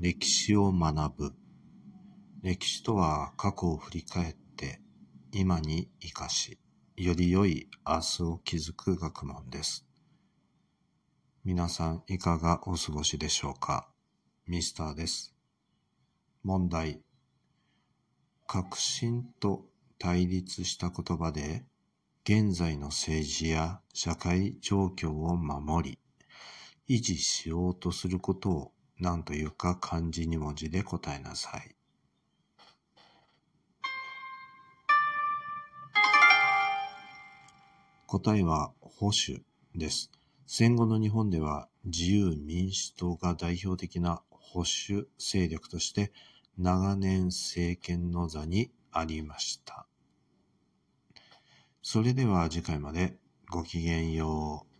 歴史を学ぶ。歴史とは過去を振り返って今に生かし、より良い明日を築く学問です。皆さんいかがお過ごしでしょうか？ミスターです。問題。革新と対立した言葉で現在の政治や社会状況を守り、維持しようとすることを何というか漢字二文字で答えなさい。答えは保守です。戦後の日本では自由民主党が代表的な保守勢力として長年政権の座にありました。それでは次回までごきげんよう。